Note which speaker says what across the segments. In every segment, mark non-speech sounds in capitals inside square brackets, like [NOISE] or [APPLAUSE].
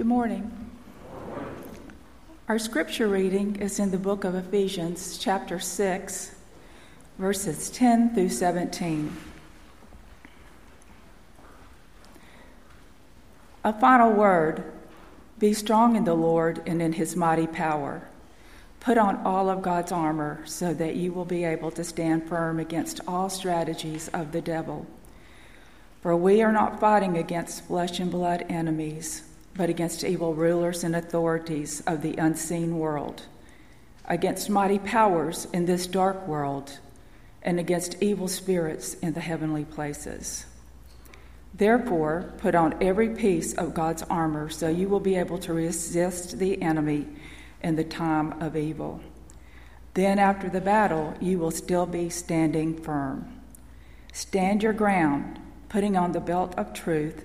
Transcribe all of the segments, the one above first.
Speaker 1: Good morning.
Speaker 2: Our scripture reading is in the book of Ephesians, chapter 6, verses 10 through 17. A final word Be strong in the Lord and in his mighty power. Put on all of God's armor so that you will be able to stand firm against all strategies of the devil. For we are not fighting against flesh and blood enemies but against evil rulers and authorities of the unseen world, against mighty powers in this dark world, and against evil spirits in the heavenly places. Therefore, put on every piece of God's armor so you will be able to resist the enemy in the time of evil. Then, after the battle, you will still be standing firm. Stand your ground, putting on the belt of truth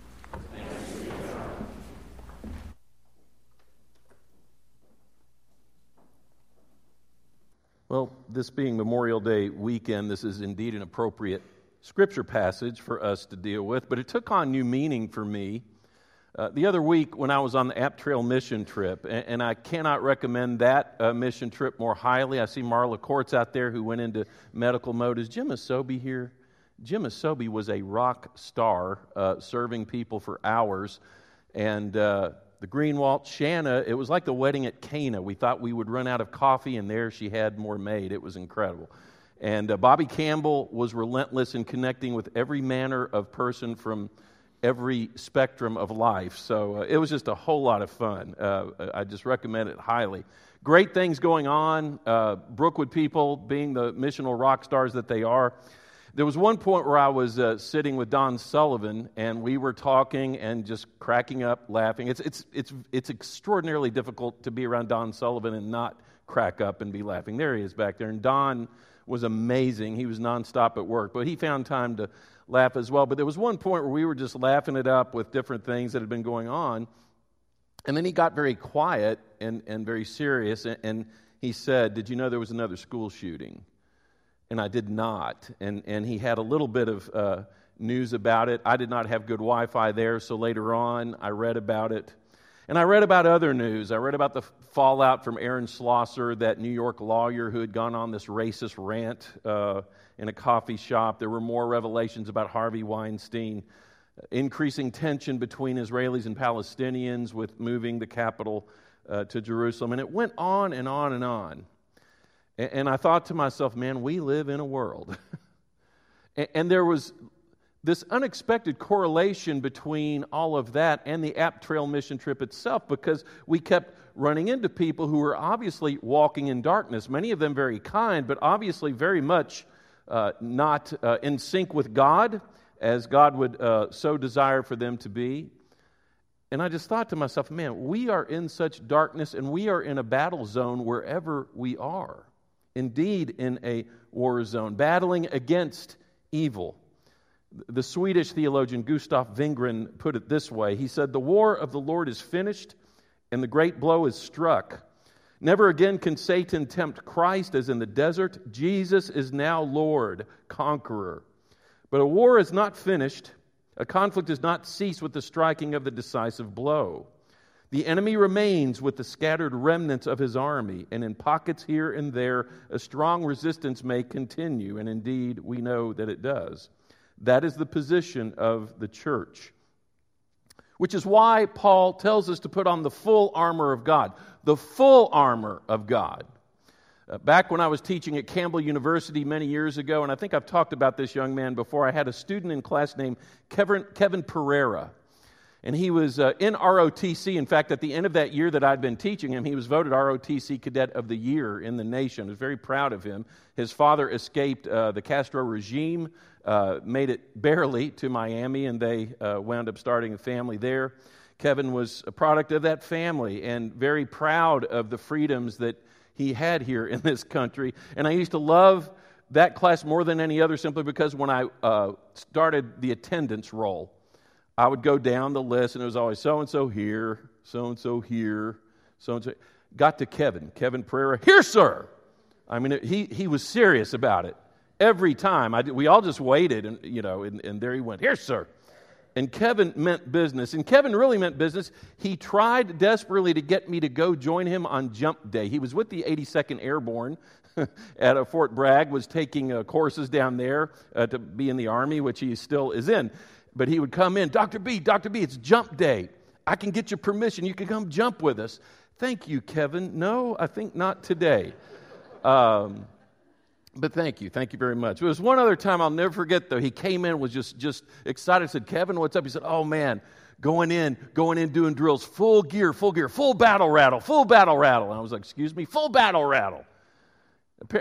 Speaker 1: Well, this being Memorial Day weekend, this is indeed an appropriate scripture passage for us to deal with, but it took on new meaning for me. Uh, the other week, when I was on the App Trail mission trip, and, and I cannot recommend that uh, mission trip more highly. I see Marla Courts out there who went into medical mode. Is Jim Asobi here? Jim Asobi was a rock star, uh, serving people for hours, and uh, the green waltz. Shanna, it was like the wedding at Cana. We thought we would run out of coffee, and there she had more made. It was incredible. And uh, Bobby Campbell was relentless in connecting with every manner of person from every spectrum of life. So uh, it was just a whole lot of fun. Uh, I just recommend it highly. Great things going on. Uh, Brookwood people being the missional rock stars that they are. There was one point where I was uh, sitting with Don Sullivan, and we were talking and just cracking up, laughing. It's, it's, it's, it's extraordinarily difficult to be around Don Sullivan and not crack up and be laughing. There he is back there. And Don was amazing. He was nonstop at work, but he found time to laugh as well. But there was one point where we were just laughing it up with different things that had been going on. And then he got very quiet and, and very serious, and, and he said, Did you know there was another school shooting? and I did not. And, and he had a little bit of uh, news about it. I did not have good Wi Fi there, so later on I read about it. And I read about other news. I read about the fallout from Aaron Schlossberg, that New York lawyer who had gone on this racist rant uh, in a coffee shop. There were more revelations about Harvey Weinstein, uh, increasing tension between Israelis and Palestinians with moving the capital uh, to Jerusalem. And it went on and on and on. And I thought to myself, man, we live in a world. [LAUGHS] and there was this unexpected correlation between all of that and the app trail mission trip itself because we kept running into people who were obviously walking in darkness many of them very kind but obviously very much uh, not uh, in sync with god as god would uh, so desire for them to be and i just thought to myself man we are in such darkness and we are in a battle zone wherever we are indeed in a war zone, battling against evil. The Swedish theologian Gustaf Wingren put it this way He said, The war of the Lord is finished, and the great blow is struck. Never again can Satan tempt Christ as in the desert. Jesus is now Lord, conqueror. But a war is not finished, a conflict does not cease with the striking of the decisive blow. The enemy remains with the scattered remnants of his army, and in pockets here and there, a strong resistance may continue, and indeed, we know that it does. That is the position of the church, which is why Paul tells us to put on the full armor of God, the full armor of God. Uh, back when I was teaching at Campbell University many years ago, and I think I've talked about this young man before, I had a student in class named Kevin, Kevin Pereira and he was uh, in ROTC. In fact, at the end of that year that I'd been teaching him, he was voted ROTC Cadet of the Year in the nation. I was very proud of him. His father escaped uh, the Castro regime, uh, made it barely to Miami, and they uh, wound up starting a family there. Kevin was a product of that family and very proud of the freedoms that he had here in this country. And I used to love that class more than any other simply because when I uh, started the attendance roll, I would go down the list, and it was always so and so here, so and so here, so and so. Got to Kevin, Kevin Pereira, here, sir. I mean, he, he was serious about it. Every time, I did, we all just waited, and you know, and, and there he went, here, sir. And Kevin meant business, and Kevin really meant business. He tried desperately to get me to go join him on jump day. He was with the 82nd Airborne [LAUGHS] at a Fort Bragg, was taking uh, courses down there uh, to be in the Army, which he still is in but he would come in, Dr. B, Dr. B, it's jump day. I can get your permission. You can come jump with us. Thank you, Kevin. No, I think not today. Um, but thank you. Thank you very much. There was one other time I'll never forget, though. He came in, was just, just excited, said, Kevin, what's up? He said, Oh, man, going in, going in, doing drills, full gear, full gear, full battle rattle, full battle rattle. And I was like, Excuse me, full battle rattle.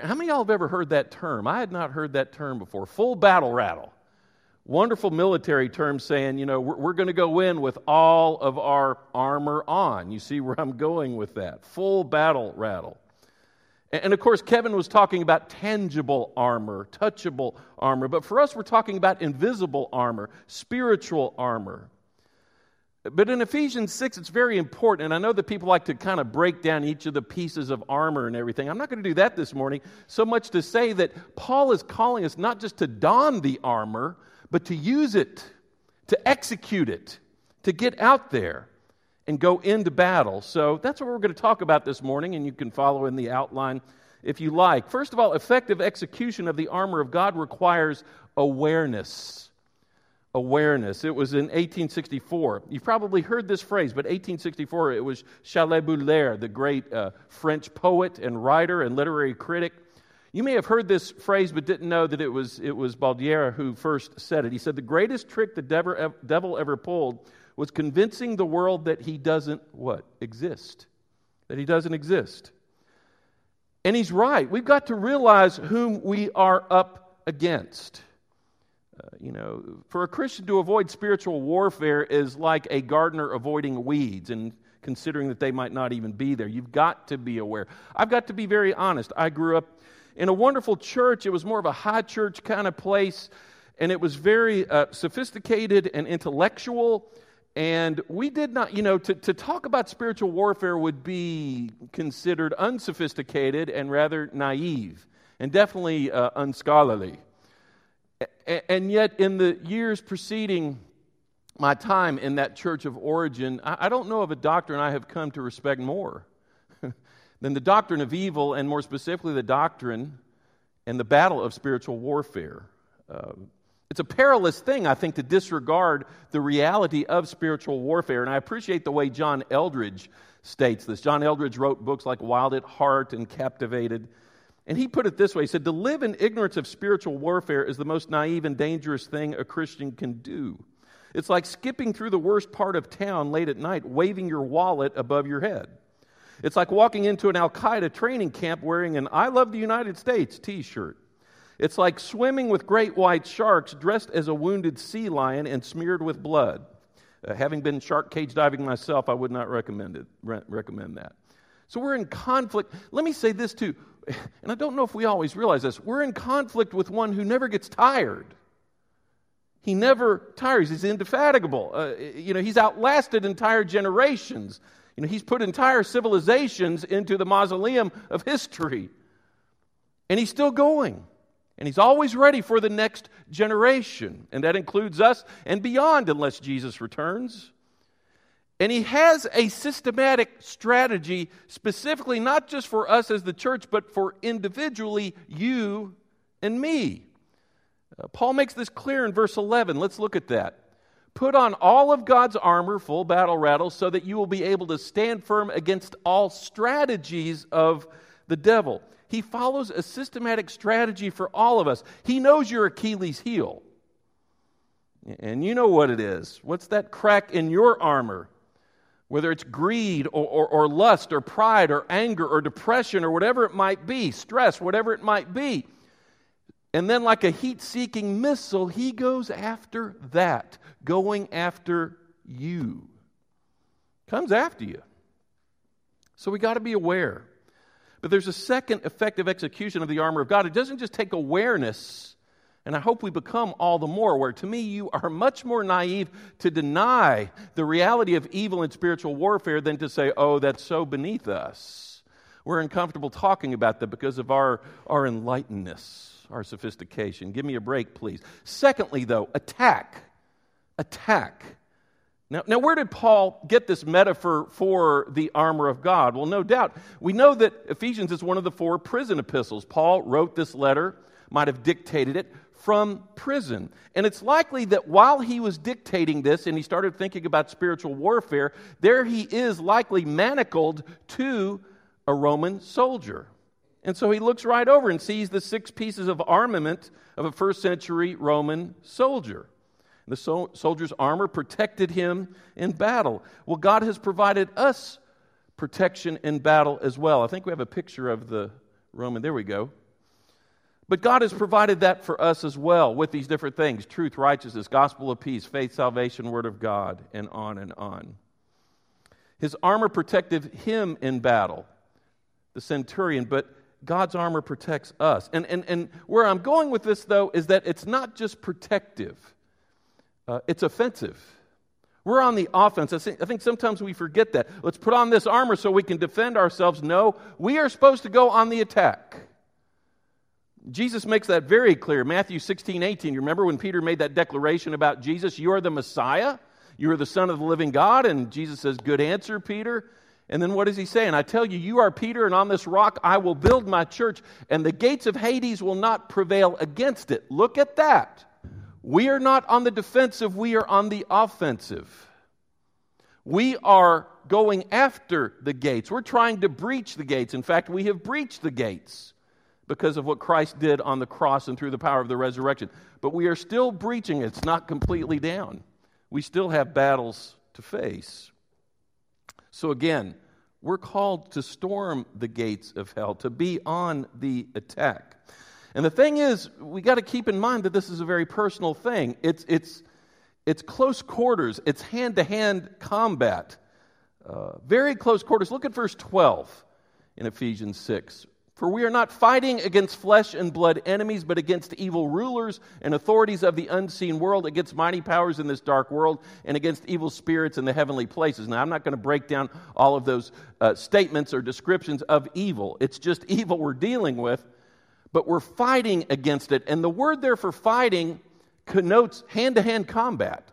Speaker 1: How many of y'all have ever heard that term? I had not heard that term before. Full battle rattle wonderful military term saying, you know, we're, we're going to go in with all of our armor on. You see where I'm going with that. Full battle rattle. And, and of course, Kevin was talking about tangible armor, touchable armor. But for us, we're talking about invisible armor, spiritual armor. But in Ephesians 6, it's very important. And I know that people like to kind of break down each of the pieces of armor and everything. I'm not going to do that this morning, so much to say that Paul is calling us not just to don the armor, but to use it, to execute it, to get out there and go into battle. So that's what we're going to talk about this morning, and you can follow in the outline if you like. First of all, effective execution of the armor of God requires awareness. Awareness. It was in 1864. You've probably heard this phrase, but 1864, it was Charles Baudelaire, the great uh, French poet and writer and literary critic, you may have heard this phrase but didn't know that it was, it was Baudelaire who first said it. He said, The greatest trick the devil ever pulled was convincing the world that he doesn't what? Exist. That he doesn't exist. And he's right. We've got to realize whom we are up against. Uh, you know, for a Christian to avoid spiritual warfare is like a gardener avoiding weeds. And considering that they might not even be there. You've got to be aware. I've got to be very honest. I grew up in a wonderful church, it was more of a high church kind of place, and it was very uh, sophisticated and intellectual. And we did not, you know, to, to talk about spiritual warfare would be considered unsophisticated and rather naive and definitely uh, unscholarly. A- and yet, in the years preceding my time in that church of origin, I, don't know of a doctrine I have come to respect more [LAUGHS] than the doctrine of evil, and more specifically, the doctrine and the battle of spiritual warfare. Uh, it's a perilous thing, I think, to disregard the reality of spiritual warfare. And I appreciate the way John Eldredge states this. John Eldredge wrote books like Wild at Heart and Captivated. And he put it this way he said, To live in ignorance of spiritual warfare is the most naive and dangerous thing a Christian can do. It's like skipping through the worst part of town late at night, waving your wallet above your head. It's like walking into an Al Qaeda training camp wearing an I Love the United States t shirt. It's like swimming with great white sharks dressed as a wounded sea lion and smeared with blood. Uh, having been shark cage diving myself, I would not recommend, it, re- recommend that. So we're in conflict. Let me say this too, and I don't know if we always realize this we're in conflict with one who never gets tired. He never tires. He's indefatigable. Uh, you know, he's outlasted entire generations. You know, he's put entire civilizations into the mausoleum of history. And he's still going. And he's always ready for the next generation. And that includes us and beyond unless Jesus returns. And he has a systematic strategy specifically not just for us as the church, but for individually you and me. Paul makes this clear in verse 11. Let's look at that. Put on all of God's armor, full battle rattle, so that you will be able to stand firm against all strategies of the devil. He follows a systematic strategy for all of us. He knows your Achilles heel. And you know what it is. What's that crack in your armor? Whether it's greed or, or, or lust or pride or anger or depression or whatever it might be, stress, whatever it might be. And then, like a heat seeking missile, he goes after that, going after you. Comes after you. So we got to be aware. But there's a second effective execution of the armor of God. It doesn't just take awareness, and I hope we become all the more aware. To me, you are much more naive to deny the reality of evil and spiritual warfare than to say, oh, that's so beneath us. We're uncomfortable talking about that because of our, our enlightenedness our sophistication. Give me a break, please. Secondly, though, attack. Attack. Now, now, where did Paul get this metaphor for the armor of God? Well, no doubt. We know that Ephesians is one of the four prison epistles. Paul wrote this letter, might have dictated it from prison. And it's likely that while he was dictating this and he started thinking about spiritual warfare, there he is likely manacled to a Roman soldier. And so he looks right over and sees the six pieces of armament of a first century Roman soldier. The so- soldier's armor protected him in battle. Well, God has provided us protection in battle as well. I think we have a picture of the Roman. There we go. But God has provided that for us as well with these different things truth, righteousness, gospel of peace, faith, salvation, word of God, and on and on. His armor protected him in battle, the centurion, but God's armor protects us. And, and, and where I'm going with this, though, is that it's not just protective, uh, it's offensive. We're on the offense. I think sometimes we forget that. Let's put on this armor so we can defend ourselves. No, we are supposed to go on the attack. Jesus makes that very clear. Matthew 16, 18. You remember when Peter made that declaration about Jesus? You are the Messiah, you are the Son of the living God. And Jesus says, Good answer, Peter. And then what does he say? And I tell you, you are Peter, and on this rock I will build my church, and the gates of Hades will not prevail against it. Look at that. We are not on the defensive, we are on the offensive. We are going after the gates. We're trying to breach the gates. In fact, we have breached the gates because of what Christ did on the cross and through the power of the resurrection. But we are still breaching, it's not completely down. We still have battles to face. So again, we're called to storm the gates of hell, to be on the attack. And the thing is, we got to keep in mind that this is a very personal thing. It's, it's, it's close quarters, it's hand to hand combat. Uh, very close quarters. Look at verse 12 in Ephesians 6. For we are not fighting against flesh and blood enemies, but against evil rulers and authorities of the unseen world, against mighty powers in this dark world, and against evil spirits in the heavenly places. Now, I'm not going to break down all of those uh, statements or descriptions of evil. It's just [LAUGHS] evil we're dealing with, but we're fighting against it. And the word there for fighting connotes hand to hand combat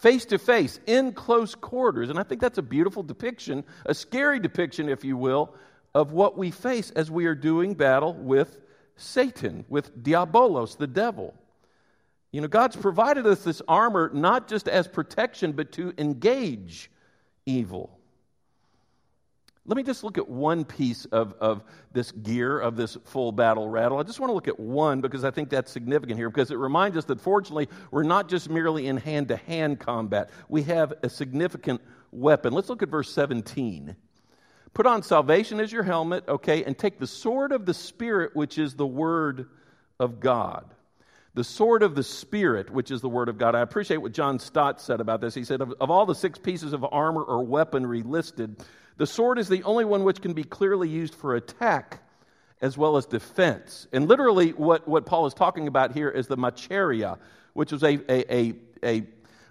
Speaker 1: face to face, in close quarters. And I think that's a beautiful depiction, a scary depiction, if you will, of what we face as we are doing battle with Satan, with Diabolos, the devil. You know, God's provided us this armor not just as protection, but to engage evil. Let me just look at one piece of, of this gear, of this full battle rattle. I just want to look at one because I think that's significant here, because it reminds us that fortunately, we're not just merely in hand to hand combat, we have a significant weapon. Let's look at verse 17. Put on salvation as your helmet, okay, and take the sword of the Spirit, which is the Word of God. The sword of the Spirit, which is the Word of God. I appreciate what John Stott said about this. He said, Of, of all the six pieces of armor or weaponry listed, the sword is the only one which can be clearly used for attack as well as defense. And literally, what, what Paul is talking about here is the machaira, which was a, a, a, a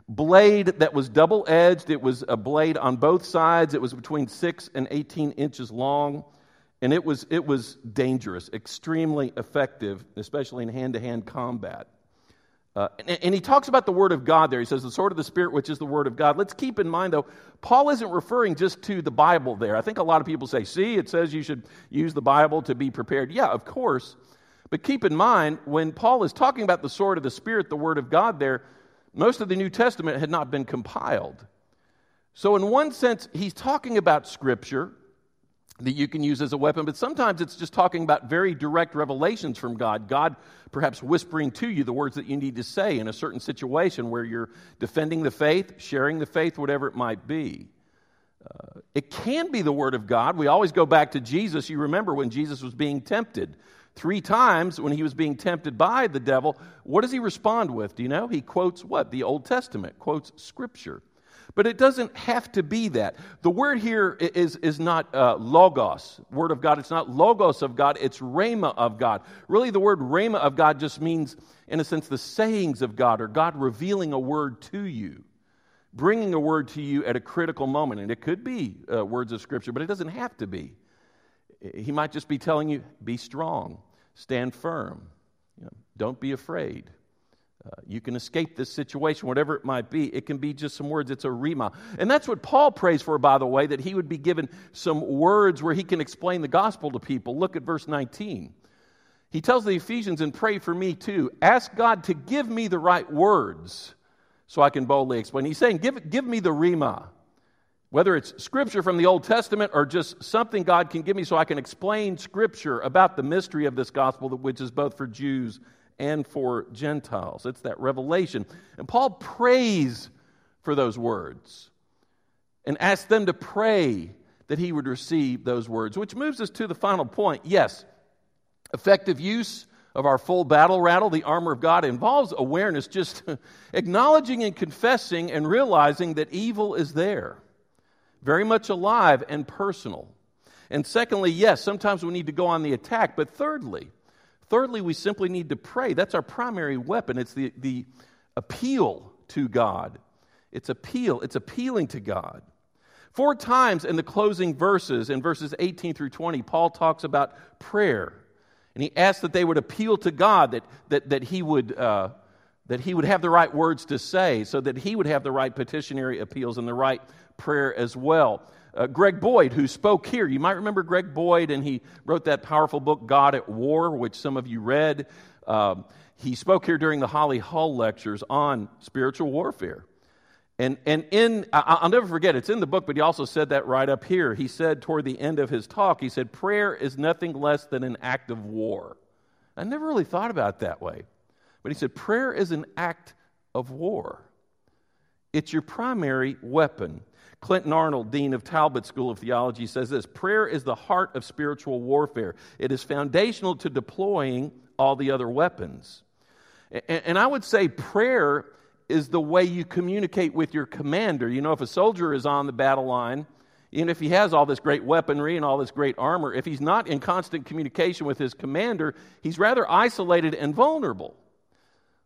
Speaker 1: blade that was double edged. It was a blade on both sides. It was between 6 and 18 inches long. And it was, it was dangerous, extremely effective, especially in hand to hand combat. Uh, and, and, he talks about the Word of God there. He says, the sword of the Spirit, which is the Word of God. Let's keep in mind, though, Paul isn't referring just to the Bible there. I think a lot of people say, see, it says you should use the Bible to be prepared. Yeah, of course. But keep in mind, when Paul is talking about the sword of the Spirit, the Word of God there, most of the New Testament had not been compiled. So, in one sense, he's talking about scripture that you can use as a weapon, but sometimes it's just talking about very direct revelations from God. God perhaps whispering to you the words that you need to say in a certain situation where you're defending the faith, sharing the faith, whatever it might be. Uh, it can be the Word of God. We always go back to Jesus. You remember when Jesus was being tempted. Three times when he was being tempted by the devil, what does he respond with? Do you know? He quotes what? The Old Testament, quotes Scripture. But it doesn't have to be that. The word here is, is not uh, logos, word of God. It's not logos of God, it's rhema of God. Really, the word rhema of God just means, in a sense, the sayings of God or God revealing a word to you, bringing a word to you at a critical moment. And it could be uh, words of Scripture, but it doesn't have to be. He might just be telling you, be strong, stand firm, you know, don't be afraid. Uh, you can escape this situation, whatever it might be. It can be just some words. It's a rhema. And that's what Paul prays for, by the way, that he would be given some words where he can explain the gospel to people. Look at verse 19. He tells the Ephesians, and pray for me too. Ask God to give me the right words so I can boldly explain. He's saying, give, give me the rhema whether it's scripture from the Old Testament or just something God can give me so I can explain scripture about the mystery of this gospel, which is both for Jews and for Gentiles. It's that revelation. And Paul prays for those words and asks them to pray that he would receive those words, which moves us to the final point. Yes, effective use of our full battle rattle, the armor of God, involves awareness, just [LAUGHS] acknowledging and confessing and realizing that evil is there very much alive and personal. And secondly, yes, sometimes we need to go on the attack. But thirdly, thirdly, we simply need to pray. That's our primary weapon. It's the, the appeal to God. It's appeal. It's appealing to God. Four times in the closing verses, in verses 18 through 20, Paul talks about prayer. And he asks that they would appeal to God, that, that, that, he would, uh, that he would have the right words to say, so that he would have the right petitionary appeals and the right prayer as well. Uh, Greg Boyd, who spoke here. You might remember Greg Boyd, and he wrote that powerful book, God at War, which some of you read. Um, he spoke here during the Holly Hull lectures on spiritual warfare. And, and in, I'll never forget, it's in the book, but he also said that right up here. He said toward the end of his talk, he said, Prayer is nothing less than an act of war. I never really thought about that way. But he said, Prayer is an act of war, it's your primary weapon Clinton Arnold, Dean of Talbot School of Theology, says this Prayer is the heart of spiritual warfare, it is foundational to deploying all the other weapons. And I would say prayer is the way you communicate with your commander. You know, if a soldier is on the battle line, even if he has all this great weaponry and all this great armor, if he's not in constant communication with his commander, he's rather isolated and vulnerable.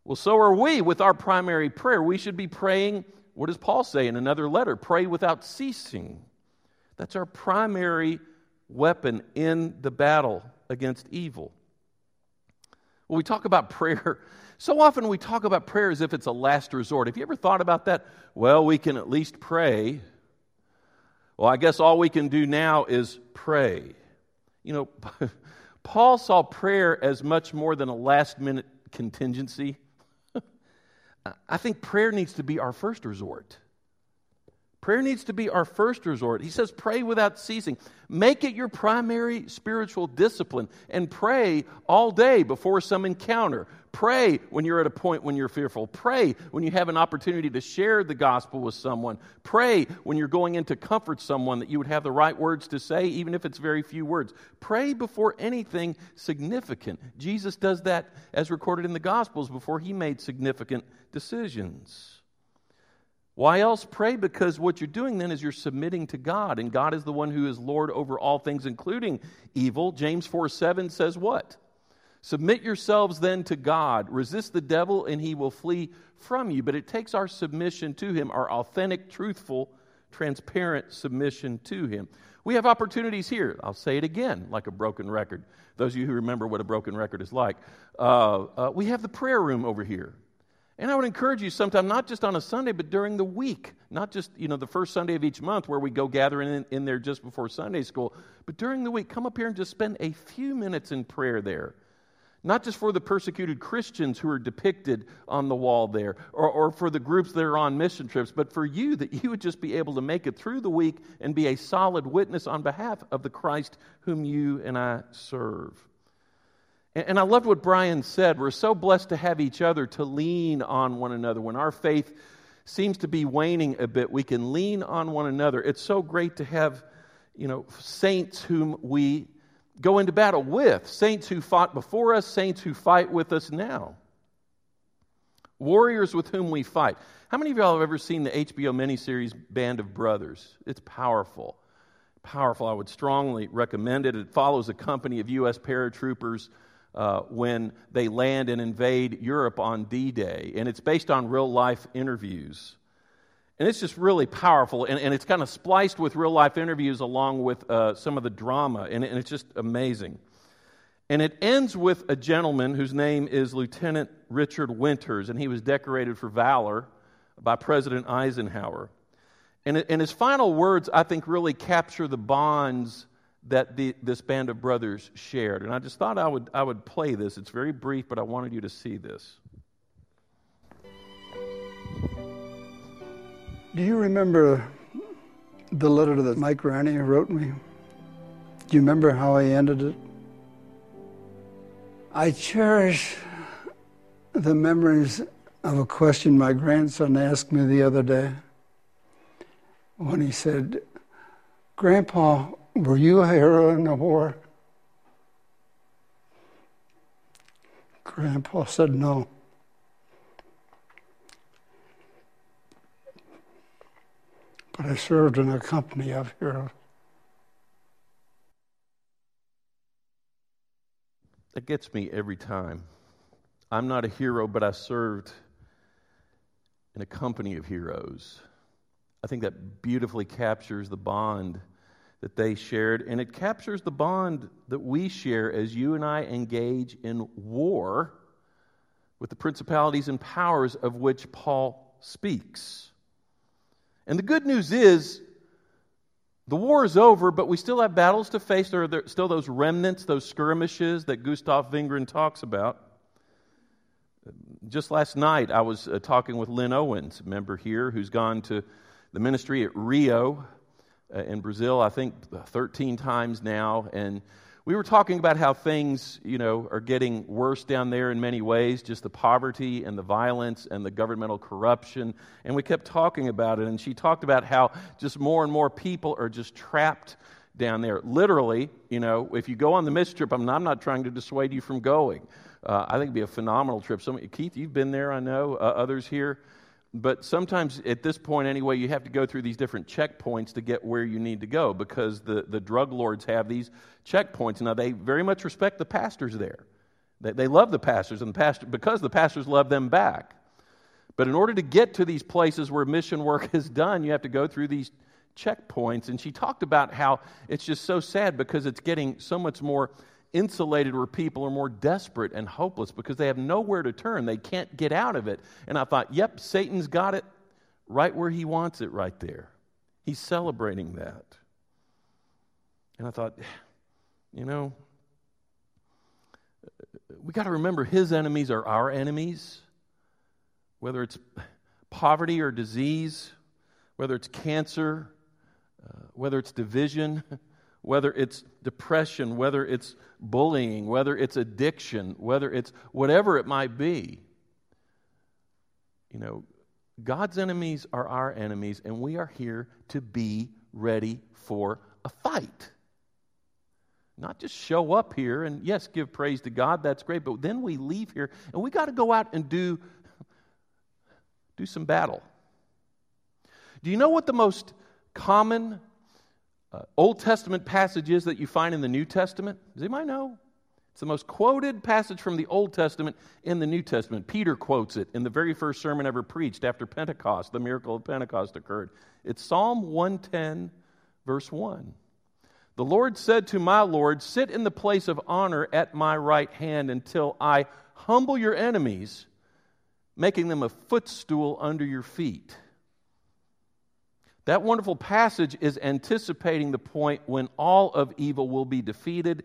Speaker 1: Well, so are we with our primary prayer. We should be praying what does Paul say in another letter? Pray without ceasing. That's our primary weapon in the battle against evil. When we talk about [LAUGHS] prayer, so often we talk about prayer as if it's a last resort. Have you ever thought about that? Well, we can at least pray. Well, I guess all we can do now is pray. You know, [LAUGHS] Paul saw prayer as much more than a last minute contingency. I think prayer needs to be our first resort. Prayer needs to be our first resort. He says, pray without ceasing. Make it your primary spiritual discipline and pray all day before some encounter. Pray when you're at a point when you're fearful. Pray when you have an opportunity to share the gospel with someone. Pray when you're going in to comfort someone that you would have the right words to say, even if it's very few words. Pray before anything significant. Jesus does that as recorded in the gospels before he made significant decisions. Why else pray? Because what you're doing then is you're submitting to God, and God is the one who is Lord over all things, including evil. James 4 7 says what? Submit yourselves then to God. Resist the devil, and he will flee from you. But it takes our submission to him, our authentic, truthful, transparent submission to him. We have opportunities here. I'll say it again, like a broken record. Those of you who remember what a broken record is like, uh, uh, we have the prayer room over here. And I would encourage you sometime, not just on a Sunday, but during the week, not just you know the first Sunday of each month where we go gathering in, in there just before Sunday school, but during the week, come up here and just spend a few minutes in prayer there. Not just for the persecuted Christians who are depicted on the wall there, or, or for the groups that are on mission trips, but for you, that you would just be able to make it through the week and be a solid witness on behalf of the Christ whom you and I serve. And, I loved what Brian said. We're so blessed to have each other to lean on one another. When our faith seems to be waning a bit, we can lean on one another. It's so great to have, you know, saints whom we go into battle with saints who fought before us, saints who fight with us now, warriors with whom we fight. How many of y'all have ever seen the HBO miniseries Band of Brothers? It's powerful. Powerful. I would strongly recommend it. It follows a company of U.S. paratroopers uh, when they land and invade Europe on D Day, and it's based on real life interviews and it's just really powerful, and, and it's kind of spliced with real life interviews along with uh, some of the drama, and, and it's just amazing. And it ends with a gentleman whose name is Lieutenant Richard Winters, and he was decorated for valor by President Eisenhower. And, and his final words, I think, really capture the bonds that the, this band of brothers shared. And I just thought I would, I would play this. It's very brief, but I wanted you to see this.
Speaker 3: Do you remember the letter that Mike Ranney wrote me? Do you remember how I ended it? I cherish the memories of a question my grandson asked me the other day when he said, Grandpa, were you a hero in the war? Grandpa said, No. but I served in a company of heroes. That
Speaker 1: gets me every time. I'm not a hero, but I served in a company of heroes. I think that beautifully captures the bond that they shared, and it captures the bond that we share as you and I engage in war with the principalities and powers of which Paul speaks. And the good news is the war is over, but we still have battles to face. There are still those remnants, those skirmishes that Gustaf Wingren talks about. Just last night, I was uh, talking with Lynn Owens, member here, who's gone to the ministry at Rio uh, in Brazil, I think uh, 13 times now. And we were talking about how things, you know, are getting worse down there in many ways, just the poverty and the violence and the governmental corruption. And we kept talking about it. And she talked about how just more and more people are just trapped down there. Literally, you know, if you go on the mission trip, I'm not, I'm not trying to dissuade you from going. Uh, I think it'd be a phenomenal trip. Some, Keith, you've been there, I know. Uh, others here but sometimes at this point anyway you have to go through these different checkpoints to get where you need to go because the, the drug lords have these checkpoints now they very much respect the pastors there they, they love the pastors and the pastor because the pastors love them back but in order to get to these places where mission work [LAUGHS] is done you have to go through these checkpoints and she talked about how it's just so sad because it's getting so much more insulated where people are more desperate and hopeless because they have nowhere to turn. They can't get out of it. And I thought, yep, Satan's got it right where he wants it, right there. He's celebrating that. And I thought, you know, we got to remember his enemies are our enemies, whether it's poverty or disease, whether it's cancer, uh, whether it's division. [LAUGHS] whether it's depression, whether it's bullying, whether it's addiction, whether it's whatever it might be. You know, God's enemies are our enemies, and we are here to be ready for a fight. Not just show up here and, yes, give praise to God, that's great, but then we leave here and we got to go out and do, do some battle. Do you know what the most common uh, Old Testament passages that you find in the New Testament. Does anybody know? It's the most quoted passage from the Old Testament in the New Testament. Peter quotes it in the very first sermon ever preached after Pentecost, the miracle of Pentecost occurred. It's Psalm 110, verse 1. The Lord said to my Lord, Sit in the place of honor at my right hand until I humble your enemies, making them a footstool under your feet. That wonderful passage is anticipating the point when all of evil will be defeated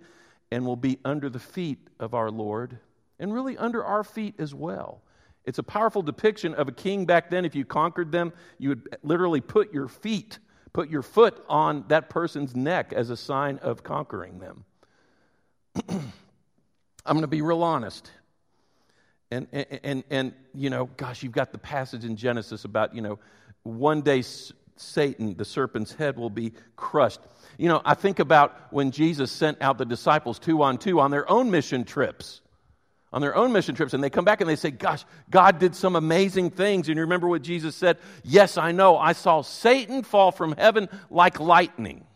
Speaker 1: and will be under the feet of our Lord, and really under our feet as well. It's a powerful depiction of a king back then. If you conquered them, you would literally put your feet, put your foot on that person's neck as a sign of conquering them. [CLEARS THROAT] I'm going to be real honest. And, and, and, and, you know, gosh, you've got the passage in Genesis about, you know, one day Satan, the serpent's head, will be crushed. You know, I think about when Jesus sent out the disciples two on two on their own mission trips. On their own mission trips, and they come back and they say, Gosh, God did some amazing things. And you remember what Jesus said? Yes, I know. I saw Satan fall from heaven like lightning.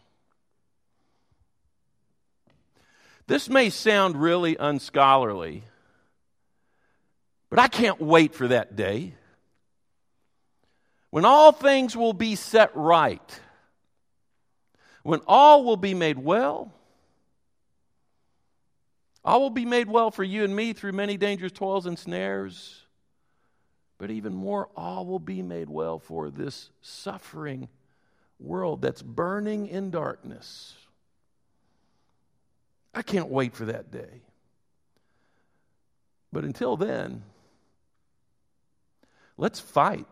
Speaker 1: This may sound really unscholarly, but I can't wait for that day. When all things will be set right, when all will be made well, all will be made well for you and me through many dangers, toils, and snares. But even more, all will be made well for this suffering world that's burning in darkness. I can't wait for that day. But until then, let's fight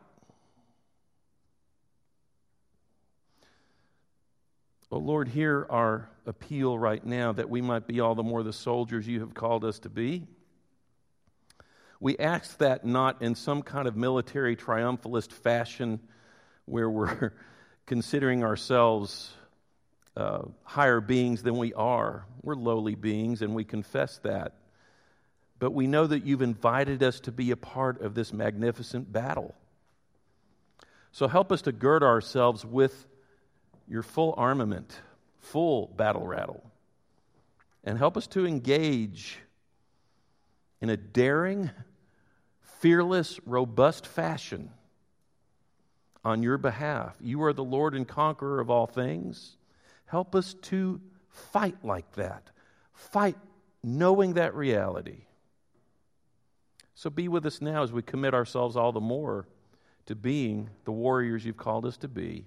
Speaker 1: Oh Lord, hear our appeal right now that we might be all the more the soldiers you have called us to be. We ask that not in some kind of military triumphalist fashion where we're [LAUGHS] considering ourselves uh, higher beings than we are. We're lowly beings and we confess that. But we know that you've invited us to be a part of this magnificent battle. So help us to gird ourselves with your full armament, full battle rattle, and help us to engage in a daring, fearless, robust fashion on your behalf. You are the Lord and conqueror of all things. Help us to fight like that, fight knowing that reality. So be with us now as we commit ourselves all the more to being the warriors you've called us to be